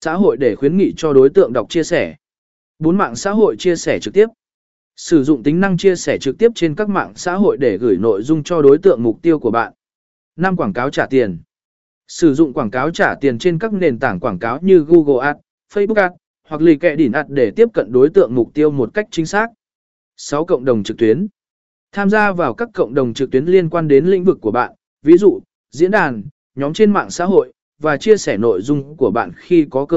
xã hội để khuyến nghị cho đối tượng đọc chia sẻ. 4. Mạng xã hội chia sẻ trực tiếp. Sử dụng tính năng chia sẻ trực tiếp trên các mạng xã hội để gửi nội dung cho đối tượng mục tiêu của bạn. 5. Quảng cáo trả tiền. Sử dụng quảng cáo trả tiền trên các nền tảng quảng cáo như Google Ads, Facebook Ads hoặc lì kẹ đỉn Ads để tiếp cận đối tượng mục tiêu một cách chính xác. 6. Cộng đồng trực tuyến. Tham gia vào các cộng đồng trực tuyến liên quan đến lĩnh vực của bạn, ví dụ, diễn đàn, nhóm trên mạng xã hội, và chia sẻ nội dung của bạn khi có cơ hội.